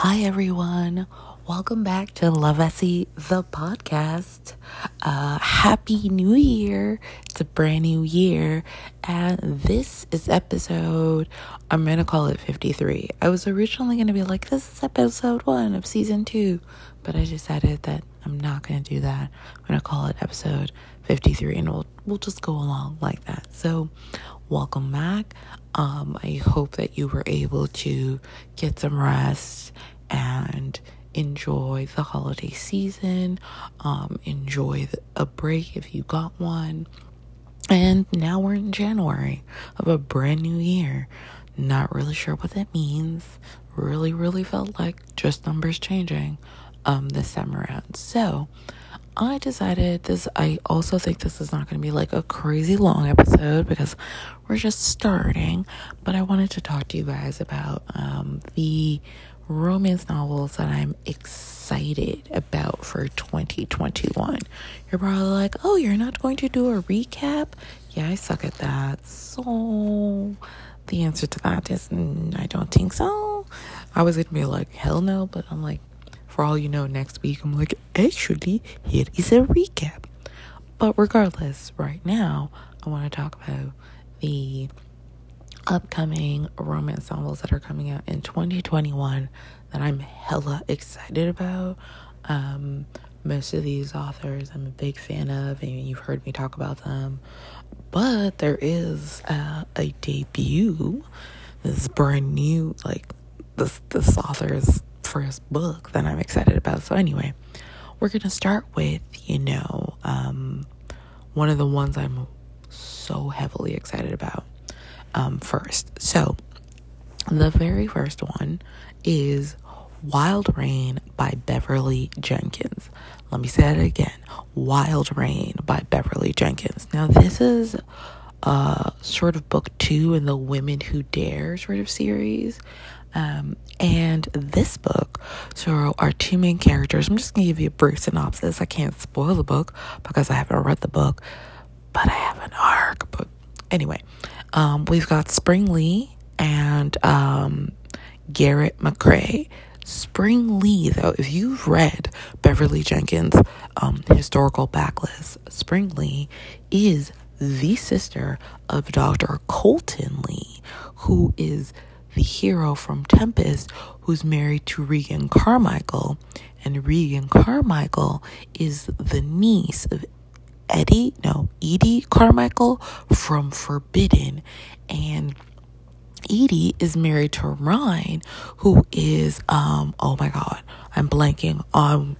Hi, everyone. Welcome back to Love Essie, the podcast. Uh, Happy New Year. It's a brand new year. And this is episode, I'm going to call it 53. I was originally going to be like, this is episode one of season two. But I decided that I'm not going to do that. I'm going to call it episode 53 and we'll, we'll just go along like that. So, welcome back. Um, I hope that you were able to get some rest and enjoy the holiday season. Um, enjoy a break if you got one. And now we're in January of a brand new year. Not really sure what that means. Really, really felt like just numbers changing um, this time around. So, I decided this. I also think this is not going to be like a crazy long episode because we're just starting. But I wanted to talk to you guys about um, the romance novels that I'm excited about for 2021. You're probably like, oh, you're not going to do a recap? Yeah, I suck at that. So the answer to that is mm, I don't think so. I was going to be like, hell no, but I'm like, for all you know, next week, I'm like, actually, here is a recap. But regardless, right now, I want to talk about the upcoming romance novels that are coming out in 2021 that I'm hella excited about. Um, most of these authors I'm a big fan of, and you've heard me talk about them. But there is uh, a debut, this brand new, like this this author's first book that I'm excited about. So, anyway, we're going to start with, you know, um, one of the ones I'm so heavily excited about um, first. So, the very first one is Wild Rain by Beverly Jenkins. Let me say it again Wild Rain by Beverly Jenkins. Now, this is uh, sort of book two in the Women Who Dare sort of series. Um, and this book, so our two main characters, I'm just gonna give you a brief synopsis. I can't spoil the book because I haven't read the book, but I have an arc. But anyway, um, we've got Spring Lee and um, Garrett McRae. Spring Lee, though, if you've read Beverly Jenkins' um, historical backlist, Spring Lee is the sister of Dr. Colton Lee, who is the hero from Tempest who's married to Regan Carmichael. And Regan Carmichael is the niece of Eddie, no, Edie Carmichael from Forbidden. And Edie is married to Ryan, who is, um, oh my God, I'm blanking on.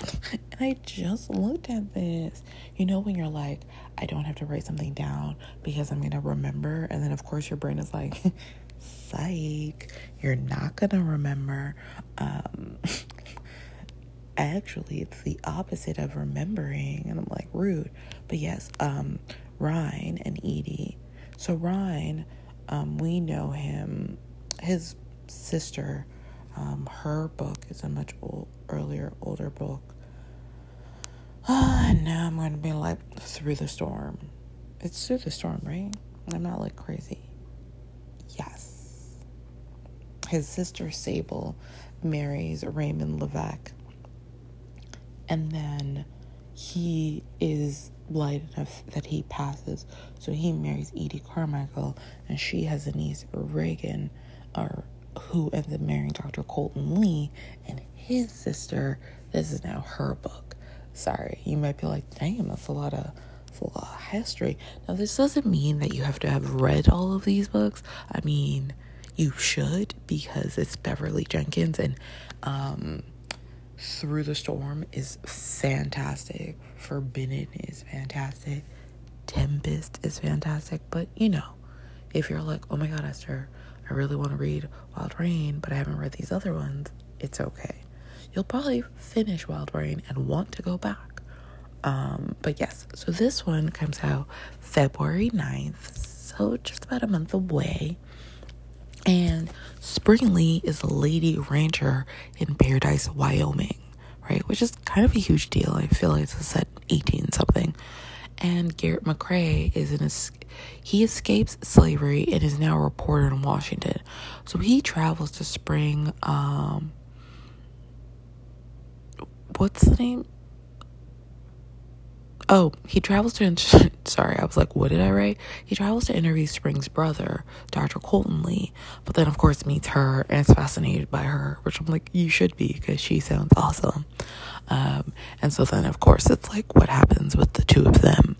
I just looked at this. You know, when you're like, I don't have to write something down because I'm going to remember. And then, of course, your brain is like, psych, you're not gonna remember. Um, actually, it's the opposite of remembering, and I'm like rude. But yes, um, Ryan and Edie. So Ryan, um, we know him. His sister, um, her book is a much old, earlier, older book. Uh, and now I'm going to be like through the storm. It's through the storm, right? I'm not like crazy. Yes his sister Sable marries Raimond LeVeq. And then he is light enough that he passes. So he marries Edie Carmichael, and she has a niece, Regan, or who ends up marrying Dr. Colton Lee, and his sister. This is now her book. Sorry, you might be like, damn, that's a lot of a lot of history. Now, this doesn't mean that you have to have read all of these books. I mean, you should because it's Beverly Jenkins and um, Through the Storm is fantastic. Forbidden is fantastic. Tempest is fantastic. But you know, if you're like, oh my god, Esther, I really want to read Wild Rain, but I haven't read these other ones, it's okay. You'll probably finish Wild Rain and want to go back. Um, but yes, so this one comes out February 9th, so just about a month away. And Spring Lee is a lady rancher in Paradise, Wyoming, right? Which is kind of a huge deal. I feel like it's set 18 something. And Garrett McRae is in es- he escapes slavery and is now a reporter in Washington. So he travels to Spring um what's the name? Oh, he travels to. Sorry, I was like, what did I write? He travels to interview Spring's brother, Dr. Colton Lee, but then, of course, meets her and is fascinated by her, which I'm like, you should be because she sounds awesome. Um, and so then, of course, it's like what happens with the two of them.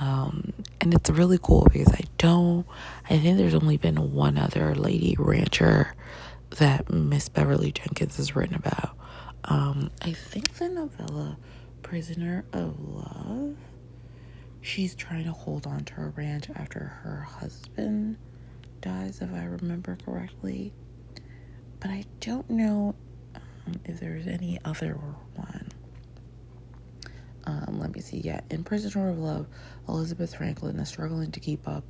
Um, and it's really cool because I don't, I think there's only been one other lady rancher that Miss Beverly Jenkins has written about. Um, I think the novella Prisoner of Love. She's trying to hold on to her ranch after her husband dies, if I remember correctly. But I don't know um, if there's any other one. Um, let me see. Yeah, in Prisoner of Love, Elizabeth Franklin is struggling to keep up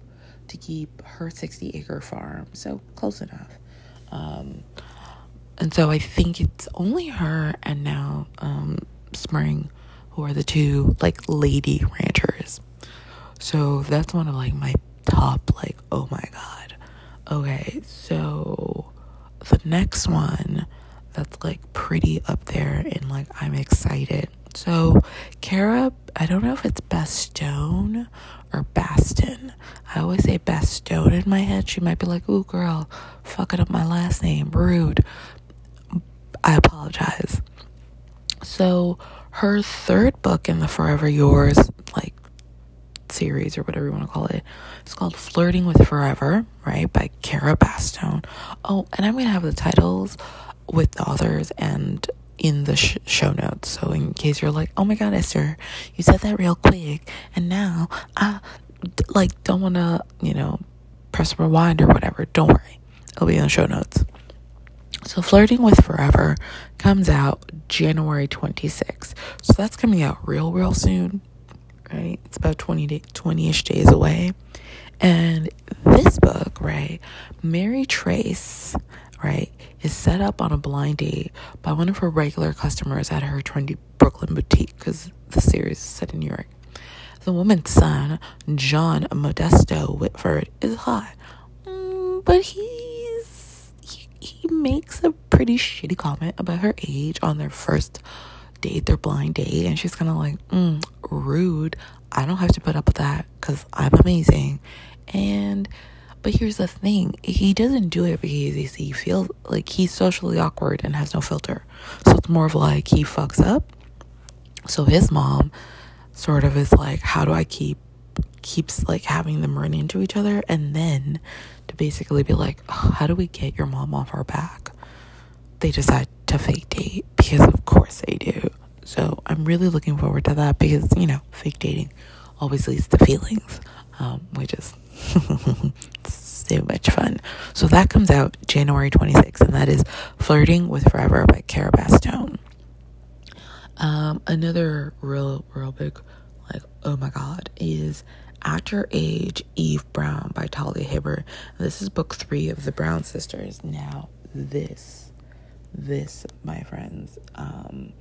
to keep her 60 acre farm. So close enough. Um, and so I think it's only her and now um, Spring who are the two like lady ranchers. So that's one of like my top like oh my god. Okay, so the next one that's like pretty up there and like I'm excited. So Kara, I don't know if it's Bastone or Baston. I always say Bastone in my head. She might be like, "Ooh, girl, fucking up my last name, rude." I apologize. So her third book in the Forever Yours like series or whatever you want to call it. It's called Flirting with Forever, right, by Kara Bastone. Oh, and I'm going to have the titles with the authors and in the sh- show notes. So in case you're like, "Oh my god, Esther, you said that real quick." And now I d- like don't want to, you know, press rewind or whatever. Don't worry. It'll be in the show notes. So, Flirting with Forever comes out January 26th. So, that's coming out real, real soon, right? It's about 20 day, 20-ish days away. And this book, right, Mary Trace, right, is set up on a blind date by one of her regular customers at her trendy Brooklyn boutique because the series is set in New York. The woman's son, John Modesto Whitford, is hot, mm, but he he makes a pretty shitty comment about her age on their first date, their blind date, and she's kind of like, mm, rude. I don't have to put up with that because I'm amazing. And, but here's the thing he doesn't do it because he feels like he's socially awkward and has no filter. So it's more of like he fucks up. So his mom sort of is like, how do I keep keeps like having them run into each other and then to basically be like, how do we get your mom off our back? They decide to fake date because, of course, they do. So I'm really looking forward to that because, you know, fake dating always leads to feelings, um, which is so much fun. So that comes out January 26th, and that is Flirting with Forever by Kara Bastone. Um, another real, real big, like, oh my god, is Act Your Age, Eve Brown by Talia Hibbert. This is book three of the Brown sisters. Now, this, this, my friends, um,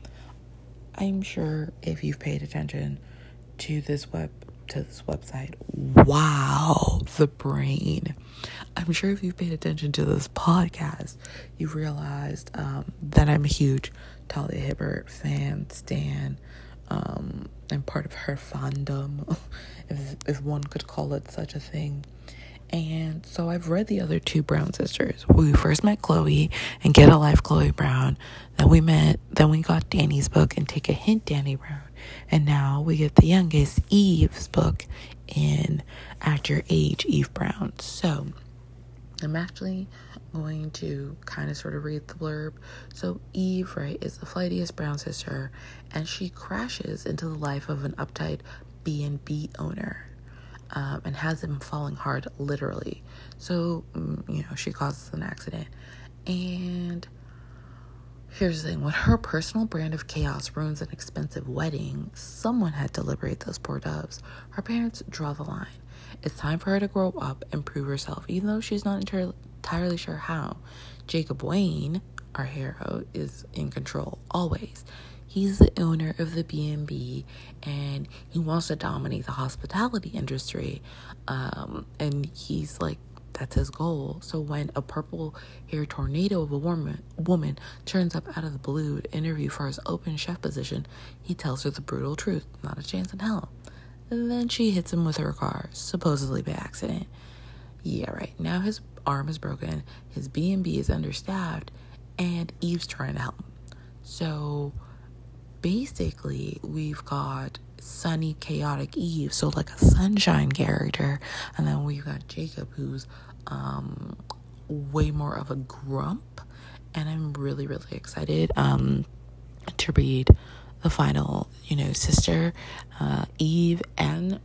I'm sure if you've paid attention to this web to this website, wow, the brain. I'm sure if you've paid attention to this podcast, you've realized um, that I'm a huge Talia Hibbert fan, stan, um, and part of her fandom, if, if one could call it such a thing. And so I've read the other two Brown sisters. We first met Chloe and Get a Life, Chloe Brown. Then we met, then we got Dani's book and Take a Hint, Dani Brown. And now we get the youngest, Eve's book in Act Your Age, Eve Brown. So I'm actually going to kind of sort of read the blurb. So, Eve, right, is the flightiest brown sister, and she crashes into the life of an uptight B&B owner um, and has him falling hard, literally. So, mm, you know, she causes an accident. And here's the thing when her personal brand of chaos ruins an expensive wedding, someone had to liberate those poor doves. Her parents draw the line. It's time for her to grow up and prove herself, even though she's not entirely entirely sure how. Jacob Wayde, our hero, is in control always. He's the owner of the B&B and he wants to dominate the hospitality industry. Um, and he's like That's his goal. So when a purple haired tornado of a woman, woman turns up out of the blue to interview for his open chef position, he tells her the brutal truth. Not a chance in hell. And then she hits him with her car, supposedly by accident. Yeah, right. Now his arm is broken, his B&B is understaffed, and Eve's trying to help. So basically, we've got sunny, chaotic Eve, so like a sunshine character, and then we've got Jacob, who's um, way more of a grump, and I'm really, really excited um, to read the final, you know, sister, uh, Eve, and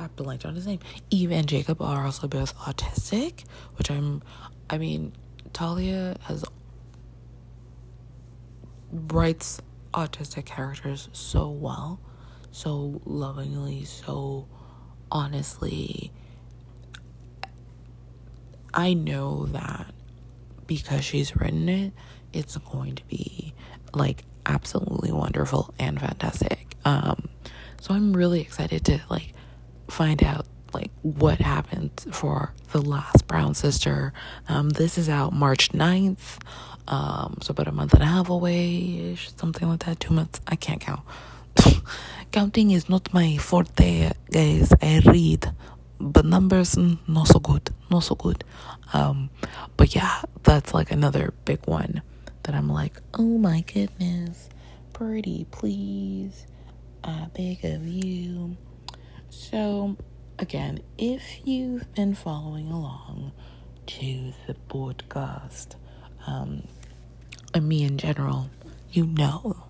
I blanked on his name. Eve and Jacob are also both autistic, which I'm, I mean, Talia has writes autistic characters so well, so lovingly, so honestly. I know that because she's written it, it's going to be like absolutely wonderful and fantastic. Um, so I'm really excited to like find out like what happened for the last brown sister. Um, this is out March 9th. Um, so about a month and a half away ish, something like that. Two months. I can't count. Counting is not my forte, guys. I read, but numbers mm, not so good, not so good. Um, but yeah, that's like another big one that I'm like, oh my goodness, pretty please, I beg of you. So again, if you've been following along to the podcast, um, and me in general, you know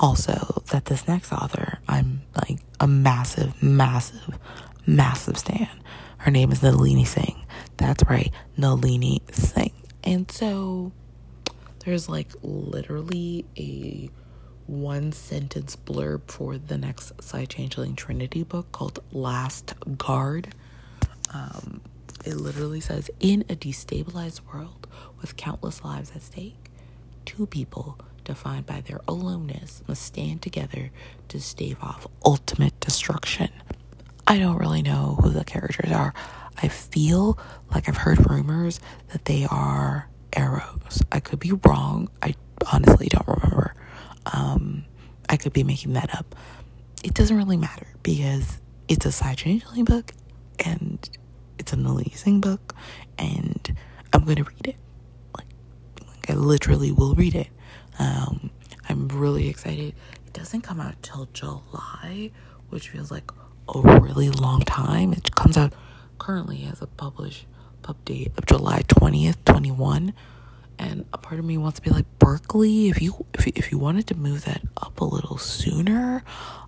also that this next author, I'm like a massive, massive, massive stan. Her name is Nalini Singh. That's right, Nalini Singh. And so there's like literally a one sentence blurb for the next Psy Changeling Trinity book called Last Guard. Um, it literally says In a destabilized world with countless lives at stake, two people defined by their aloneness must stand together to stave off ultimate destruction. I don't really know who the characters are. I feel like I've heard rumors that they are arrows. I could be wrong. I honestly don't remember. Um, I could be making that up. It doesn't really matter because it's a Psy Changeling book and it's an amazing book and I'm to read it. Like, like, I literally will read it. Um, I'm really excited. It doesn't come out till July, which feels like a really long time. It comes out currently as a published pub date of July 20th, 21 and a part of me wants to be like Berkley. If you if you, if you wanted to move that up a little sooner,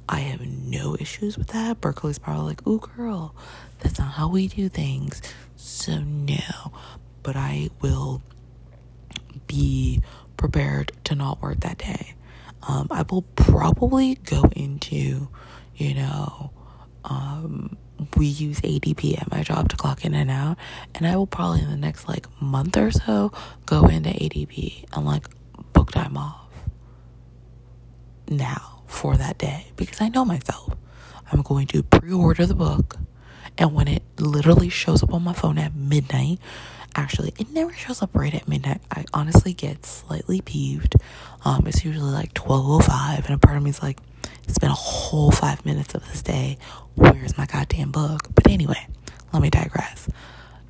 I have no issues with that. Berkley's probably like, "Ooh, girl, that's not how we do things." So no, but I will be prepared to not work that day. Um, I will probably go into, you know, um, we use ADP at my job to clock in and out. And I will probably in the next like month or so go into ADP and like book time off now for that day because I know myself. I'm going to pre order the book. And when it literally shows up on my phone at midnight, actually, it never shows up right at midnight. I honestly get slightly peeved. Um, it's usually like 12.05, and a part of me is like, been a whole five minutes of this day. Where's my goddamn book? But anyway, let me digress.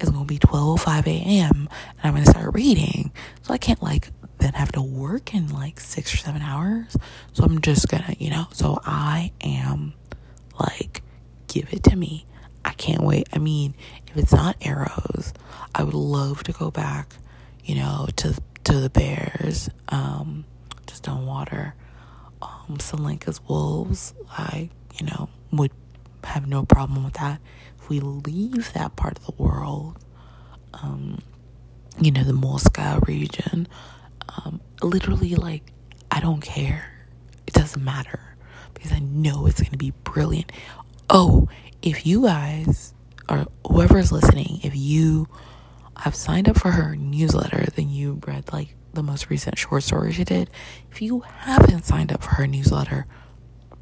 It's gonna be 12:05 a.m. and I'm gonna start reading, so I can't like then have to work in like six or seven hours. So I'm just gonna, you know. So I am like, give it to me. I can't wait. I mean, if it's not arrows, I would love to go back, you know, to to the bears, um, just on Stonewater um, Tsalenka's wolves, I, you know, would have no problem with that. If we leave that part of the world, um, you know, the Moscow region, um, literally, like, I don't care. It doesn't matter because I know it's going to be brilliant. Oh, if you guys or whoever's listening, if you have signed up for her newsletter, then you read like the most recent short story she did. If you haven't signed up for her newsletter,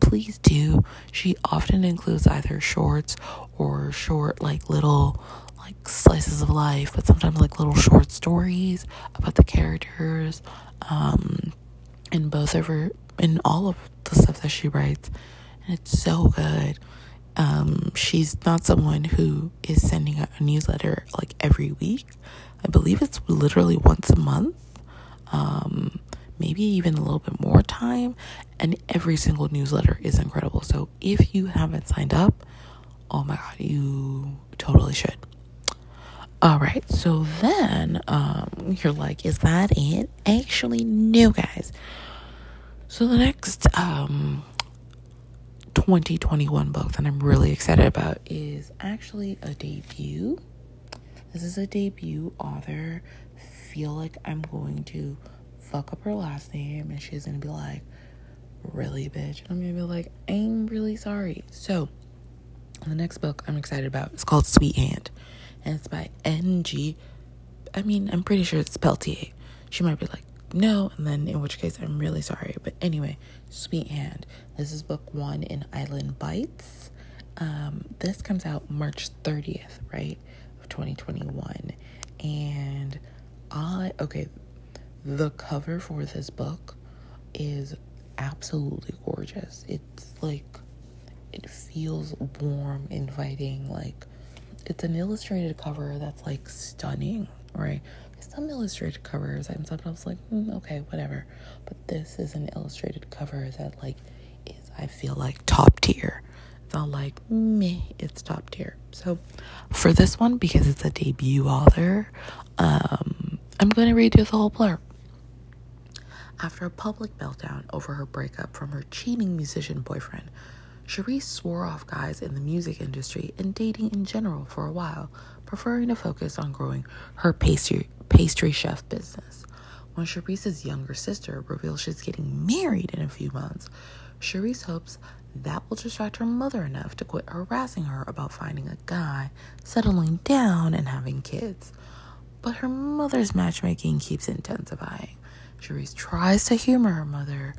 please do. She often includes either shorts or short, like little, like slices of life, but sometimes like little short stories about the characters. Um, in both of her, in all of the stuff that she writes, and it's so good. Um, she's not someone who is sending out a newsletter like every week. I believe it's literally once a month, um, maybe even a little bit more time. And every single newsletter is incredible. So if you haven't signed up, oh my god, you totally should. All right, so then um, you're like, is that it? Actually, no, guys. So the next um, 2021 book that I'm really excited about is actually a debut. This is a debut author. Feel like I'm going to fuck up her last name and she's gonna be like, really, bitch? And I'm gonna be like, I'm really sorry. So, the next book I'm excited about is called Sweet Hand, and it's by N.G. I mean, I'm pretty sure it's Peltier. She might be like, no, and then in which case I'm really sorry. But anyway, Sweet Hand. This is book one in Island Bites. Um, this comes out March 30th, right, of 2021. And I, okay, the cover for this book is absolutely gorgeous. It's like, it feels warm, inviting. Like, it's an illustrated cover that's like stunning, right? Some illustrated covers, I'm sometimes like, mm, okay, whatever. But this is an illustrated cover that like is, I feel like top tier. It's not like me, it's top tier. So for this one, because it's a debut author, um, I'm going to read you the whole blurb. After a public meltdown over her breakup from her cheating musician boyfriend, Cherise swore off guys in the music industry and dating in general for a while, preferring to focus on growing her pastry, pastry chef business. When Cherise's younger sister reveals she's getting married in a few months, Cherise hopes that will distract her mother enough to quit harassing her about finding a guy, settling down, and having kids. But her mother's matchmaking keeps intensifying. Cherise tries to humor her mother,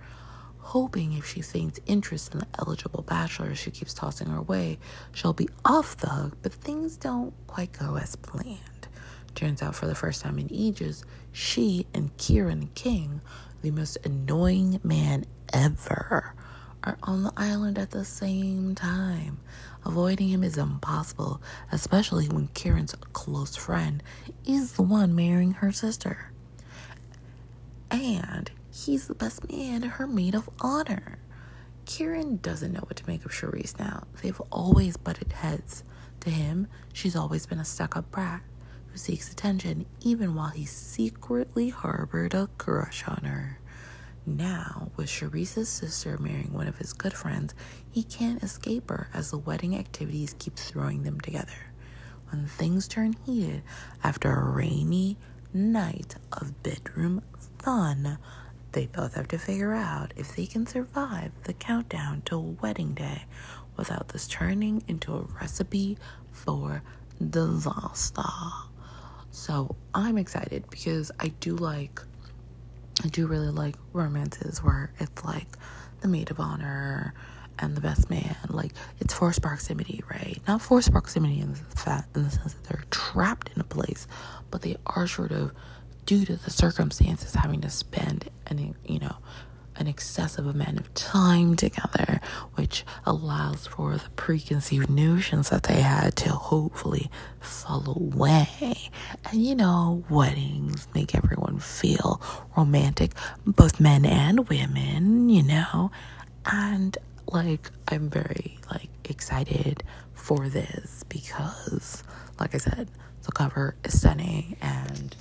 hoping if she feigns interest in the eligible bachelor she keeps tossing her way, she'll be off the hook, but things don't quite go as planned. Turns out, for the first time in ages, she and Kieran King, the most annoying man ever, are on the island at the same time. Avoiding him is impossible, especially when Kieran's close friend is the one marrying her sister and he's the best man, her maid of honor. Kieran doesn't know what to make of Cherise now. They've always butted heads. To him, she's always been a stuck up brat who seeks attention even while he secretly harbored a crush on her. Now, with Cherise's sister marrying one of his good friends, he can't escape her as the wedding activities keep throwing them together. When things turn heated after a rainy night of bedroom fun, they both have to figure out if they can survive the countdown to wedding day without this turning into a recipe for disaster. So I'm excited because I do like, I do really like romances where it's like the maid of honor and the best man. Like it's forced proximity, right? Not forced proximity in the fact in the sense that they're trapped in a place, but they are sort of due to the circumstances having to spend an you know an excessive amount of time together, which allows for the preconceived notions that they had to hopefully fall away. And you know, weddings make everyone feel romantic, both men and women, you know. And like, I'm very like excited for this because, like I said, the cover is stunning and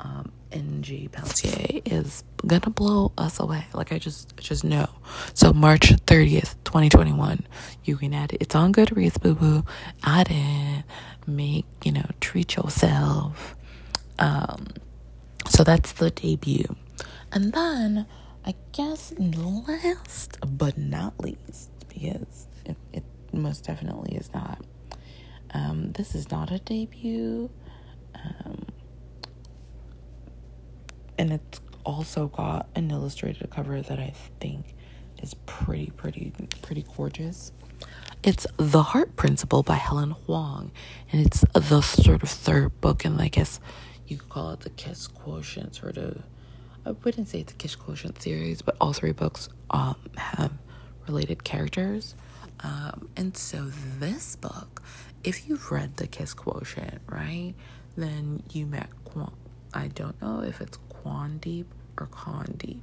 um, N.G. Peltier is gonna blow us away. Like I just just know. So March 30th, 2021, you can add it. It's on Goodreads, boo boo. Add it. Make, you know, treat yourself. Um so that's the debut. And then I guess last but not least, because it, it most definitely is not. Um, this is not a debut. Um, and it's also got an illustrated cover that I think is pretty, pretty, pretty gorgeous. It's The Heart Principle by Helen Hoang, and it's the sort of third book, and I guess you could call it the Kiss Quotient sort of. I wouldn't say it's a Kiss Quotient series, but all three books um, have related characters. Um, and so this book, if you've read the Kiss Quotient, right, then you met Quan. I don't know if it's Quandiep or Condeep.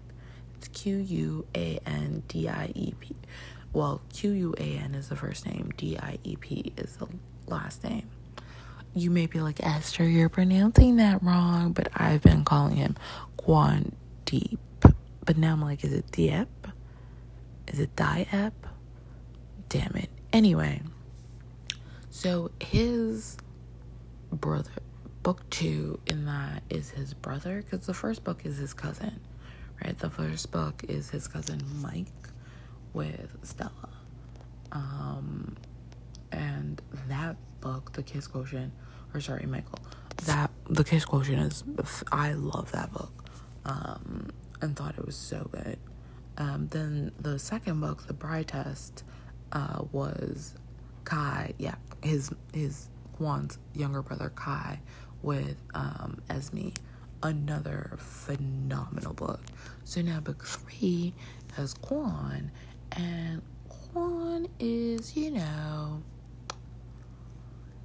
It's Q U A N D I E P. Well, Q U A N is the first name, D I E P is the last name. You may be like, Esther, you're pronouncing that wrong, but I've been calling him Quandeep. But now I'm like, is it Diep? Is it Diep? Damn it. Anyway, so his brother, book two in that is his brother, because the first book is his cousin, right? The first book is his cousin Mike with Stella. Um, and that book, The Kiss Quotient, or sorry, Michael, that The Kiss Quotient is, I love that book, um, and thought it was so good. Um, then the second book, The Bride Test, uh, was Kai, yeah, his his Quan's younger brother Kai with um, Esme, another phenomenal book. So now book three has Quan, and Quan is, you know,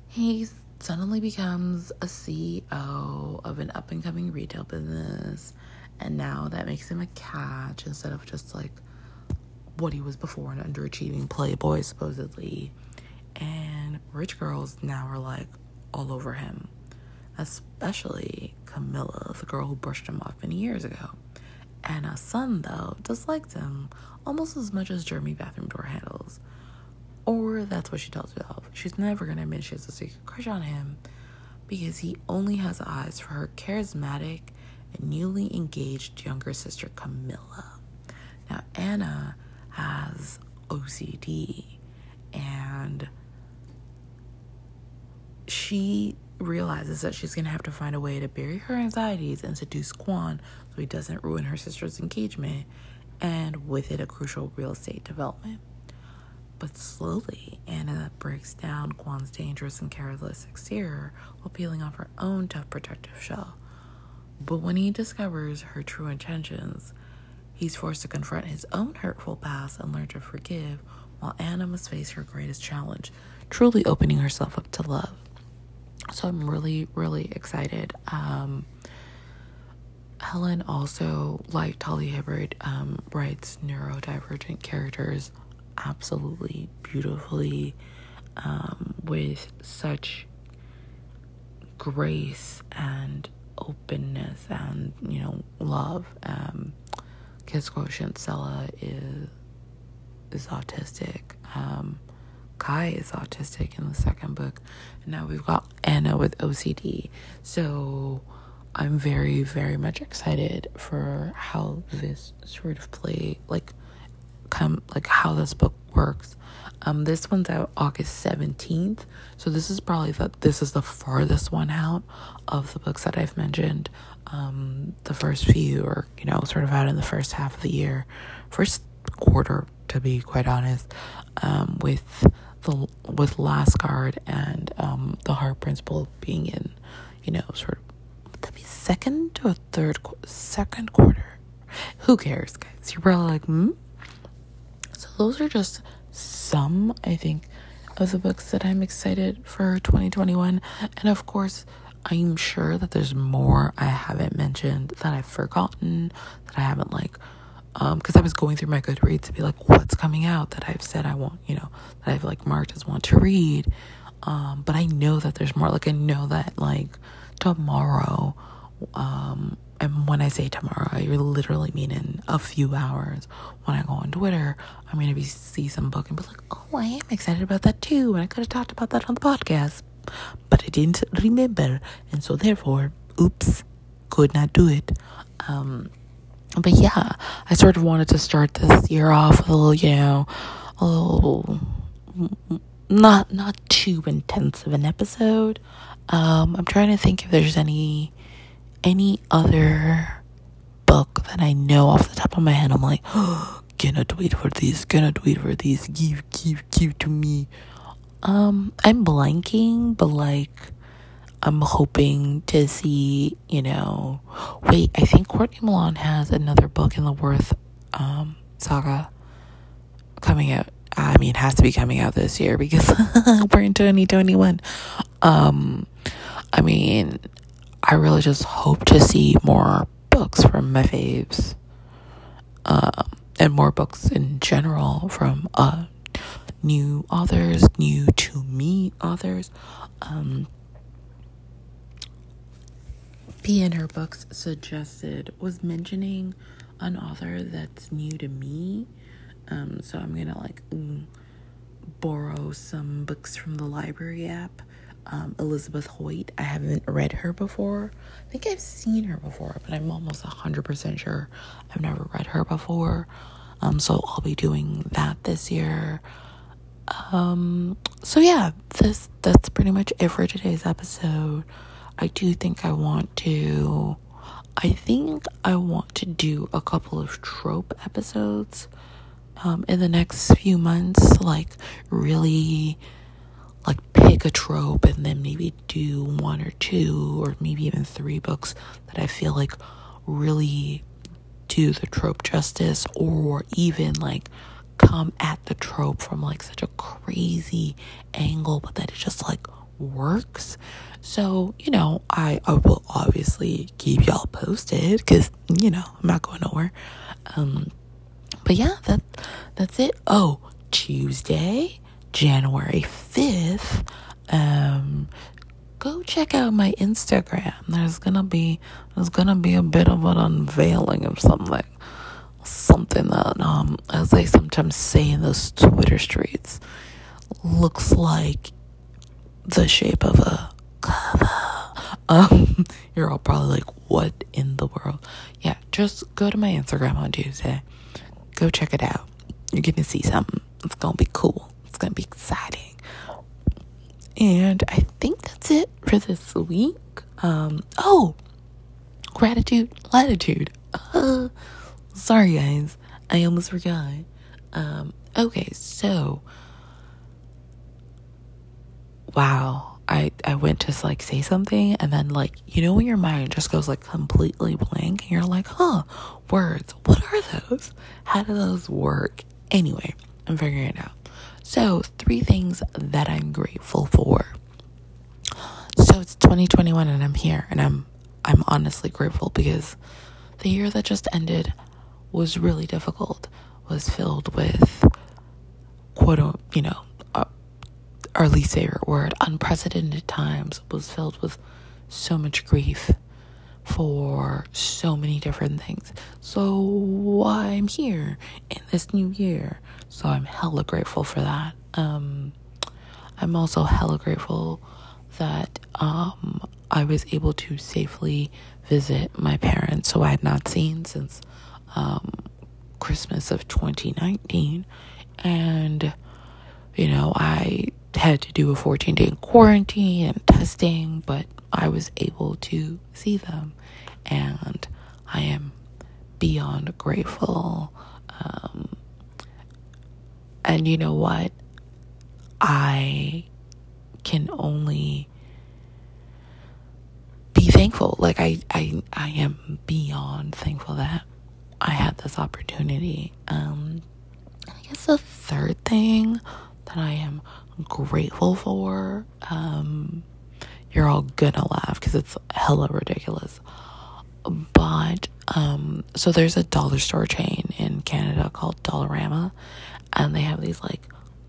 he suddenly becomes a CEO of an up and coming retail business, and now that makes him a catch instead of just like what he was before, an underachieving playboy, supposedly. And rich girls now are like all over him, especially Camilla, the girl who brushed him off many years ago. Anna Sun, though, disliked him almost as much as Jeremy bathroom door handles. Or that's what she tells herself. She's never gonna admit she has a secret crush on him because he only has eyes for her charismatic and newly engaged younger sister Camilla. Now, Anna has OCD and she realizes that she's going to have to find a way to bury her anxieties and seduce Quan so he doesn't ruin her sister's engagement and with it a crucial real estate development. But slowly, Anna breaks down Quan's dangerous and careless exterior while peeling off her own tough protective shell. But when he discovers her true intentions, he's forced to confront his own hurtful past and learn to forgive, while Anna must face her greatest challenge, truly opening herself up to love. So I'm really, really excited. Um, Helen also, like Talia Hibbert, um, writes neurodivergent characters absolutely beautifully um, with such grace and openness and you know love. Um, Kiss Quotient Stella is is autistic. Um, Kai is autistic in the second book. And now we've got Anna with OCD. So I'm very, very much excited for how this sort of play, like, come, like how this book works. Um, this one's out August 17th. So this is probably the, this is the farthest one out of the books that I've mentioned. Um, the first few are, you know, sort of out in the first half of the year, first quarter, to be quite honest, um, with the with Last Guard and um, the Heart Principle being in, you know, sort of that be second or third second quarter? Who cares, guys? You're probably like, hmm. So those are just some, I think, of the books that I'm excited for 2021, and of course. I'm sure that there's more I haven't mentioned that I've forgotten, that I haven't like because um, I was going through my Goodreads to be like, what's coming out that I've said I want, you know, that I've like marked as want to read. Um, but I know that there's more. Like I know that like tomorrow, um, and when I say tomorrow, I literally mean in a few hours. When I go on Twitter, I'm gonna be see some book and be like, oh, I am excited about that too, and I could have talked about that on the podcast, but I didn't remember, and so therefore, oops, could not do it. Um, but yeah, I sort of wanted to start this year off with a little, you know, a little not not too intense of an episode. Um, I'm trying to think if there's any any other book that I know off the top of my head. I'm like, oh, cannot wait for this, cannot wait for this, give, give, give to me. Um, I'm blanking, but like, I'm hoping to see, you know, wait, I think Courtney Milan has another book in the Worth um, saga coming out. I mean, it has to be coming out this year because we're in 2021. Um, I mean, I really just hope to see more books from my faves, um, and more books in general from uh, new authors, new to me authors. Um, P in her books suggested was mentioning an author that's new to me. Um, so I'm gonna like mm, borrow some books from the library app. Um, Elizabeth Hoyt. I haven't read her before. I think I've seen her before, but I'm almost 100% sure I've never read her before. Um, so I'll be doing that this year. Um, so yeah, this that's pretty much it for today's episode. I do think I want to I think I want to do a couple of trope episodes um, in the next few months, like really like pick a trope and then maybe do one or two or maybe even three books that I feel like really do the trope justice or even like come at the trope from like such a crazy angle but that it just like works. So, you know, I, I will obviously keep y'all posted because, you know, I'm not going nowhere. Um, but yeah, that that's it. Oh, Tuesday, January 5th. Um, go check out my Instagram. There's gonna be there's gonna be a bit of an unveiling of something. Something that um as they sometimes say in those Twitter streets looks like the shape of a cover. Um, you're all probably like, what in the world? Yeah, just go to my Instagram on Tuesday. Go check it out. You're gonna see something. It's gonna be cool. It's gonna be exciting. And I think that's it for this week. Um, oh, gratitude, latitude. Uh, sorry, guys. I almost forgot. Um, okay, so wow, I, I went to like say something and then like, you know, when your mind just goes like completely blank and you're like, huh, words, what are those? How do those work? Anyway, I'm figuring it out. So, three things that I'm grateful for. So it's 2021 and I'm here and I'm I'm honestly grateful because the year that just ended was really difficult. Was filled with quote you know uh, our least favorite word, unprecedented times, was filled with so much grief for so many different things. So I'm here in this new year. So I'm hella grateful for that. Um, I'm also hella grateful that um, I was able to safely visit my parents, who I had not seen since um, Christmas of 2019. And, you know, I had to do a 14 day quarantine and testing, but I was able to see them. And I am beyond grateful. And you know what? I can only be thankful. Like I, I, I am beyond thankful that I had this opportunity. Um, I guess the third thing that I am grateful for. Um, you're all gonna laugh because it's hella ridiculous. But um, so there's a dollar store chain in Canada called Dollarama, and they have these like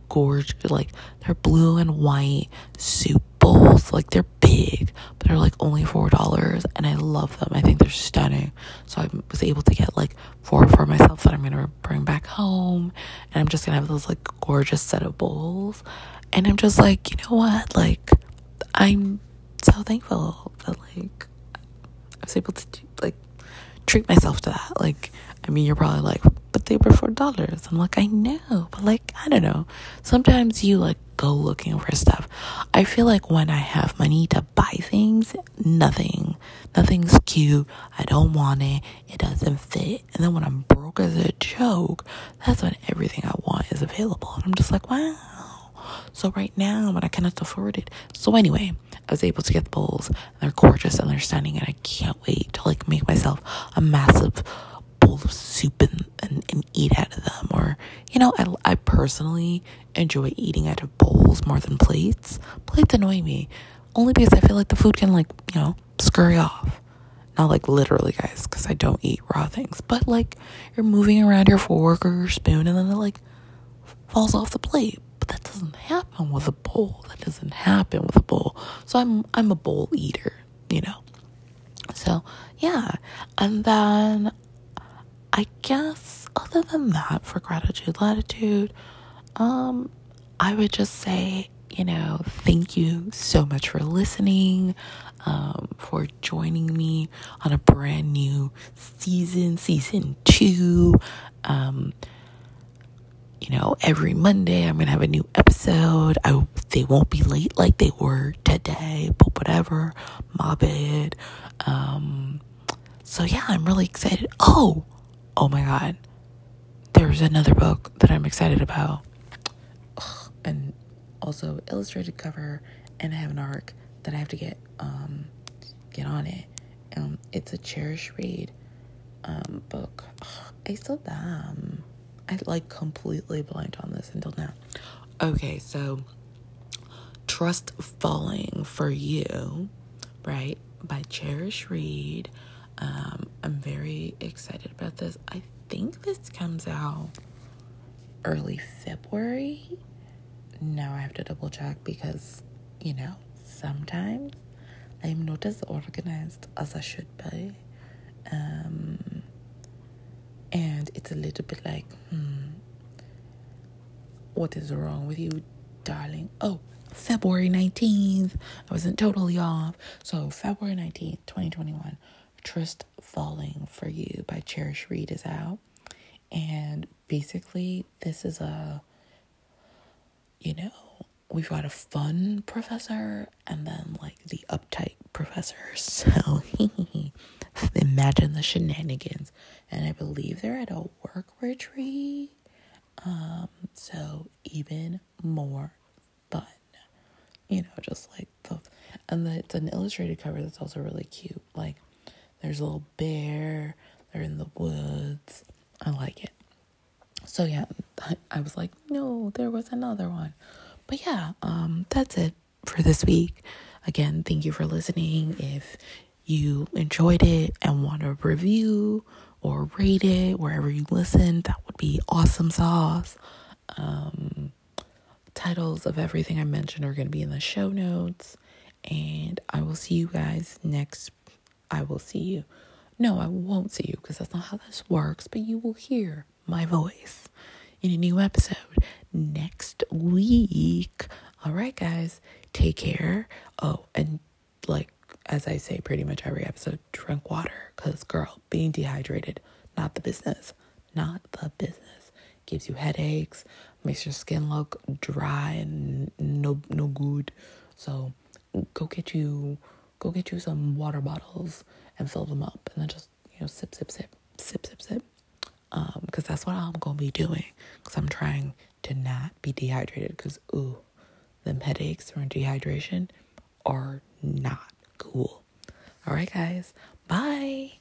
gorgeous, like they're blue and white soup bowls. Like they're big, but they're like only four dollars, and I love them. I think they're stunning. So I was able to get like four for myself that I'm gonna bring back home, and I'm just gonna have those like gorgeous set of bowls. And I'm just like, you know what? Like, I'm so thankful that like I was able to like treat myself to that. Like, I mean, you're probably like, but they were four dollars. I'm like, I know, but like, I don't know. Sometimes you like go looking for stuff. I feel like when I have money to buy things, nothing, nothing's cute. I don't want it. It doesn't fit. And then when I'm broke as a joke, that's when everything I want is available. And I'm just like, wow. So right now, but I cannot afford it. So anyway, I was able to get the bowls. They're gorgeous and they're stunning, and I can't wait to like make myself a massive bowl of soup and, and, and eat out of them. Or you know, I I personally enjoy eating out of bowls more than plates. Plates annoy me only because I feel like the food can like you know scurry off. Not like literally, guys, because I don't eat raw things, but like you're moving around your fork or your spoon and then it like falls off the plate. But that doesn't happen with a bowl. That doesn't happen with a bowl. So I'm I'm a bowl eater, you know. So yeah, and then I guess other than that, for gratitude latitude, um, I would just say you know, thank you so much for listening, um, for joining me on a brand new season, season two. Um, you know, every Monday I'm gonna have a new episode. I they won't be late like they were today, but whatever. My bad. Um, so yeah, I'm really excited. Oh, oh my god, there's another book that I'm excited about, Ugh, and also illustrated cover, and I have an arc that I have to get um get on it. Um, it's a Charish Reid um book. Ugh, I still damn. I like completely blind on this until now. Okay, so Trust Falling for You, right, by Charish Reid. Um, I'm very excited about this. I think this comes out early February now I have to double check because, you know, sometimes I'm not as organized as I should be. Um, and it's a little bit like, hmm, what is wrong with you, darling? Oh, February 19th. I wasn't totally off. So, February 19th, 2021, Trust Falling for You by Charish Reid is out. And basically, this is a you know, we've got a fun professor and then like the uptight professor. So imagine the shenanigans. And I believe they're at a work retreat. Um, so even more fun. You know, just like the and the, it's an illustrated cover that's also really cute. Like there's a little bear, they're in the woods. I like it. So yeah, I was like, no, there was another one. But yeah, um, that's it for this week. Again, thank you for listening. If you enjoyed it and want to review or rate it wherever you listen, that would be awesome sauce. Um, titles of everything I mentioned are going to be in the show notes. And I will see you guys next. I will see you. No, I won't see you because that's not how this works, but you will hear my voice in a new episode next week. All right, guys, take care. Oh, and like as I say pretty much every episode, drink water because, girl, being dehydrated, not the business, not the business. Gives you headaches, makes your skin look dry and no no good. So go get you go get you some water bottles and fill them up, and then just you know sip sip sip sip sip sip Um, because um, that's what I'm gonna be doing. Because I'm trying to not be dehydrated. Because ooh, them headaches from dehydration are not cool. All right, guys. Bye.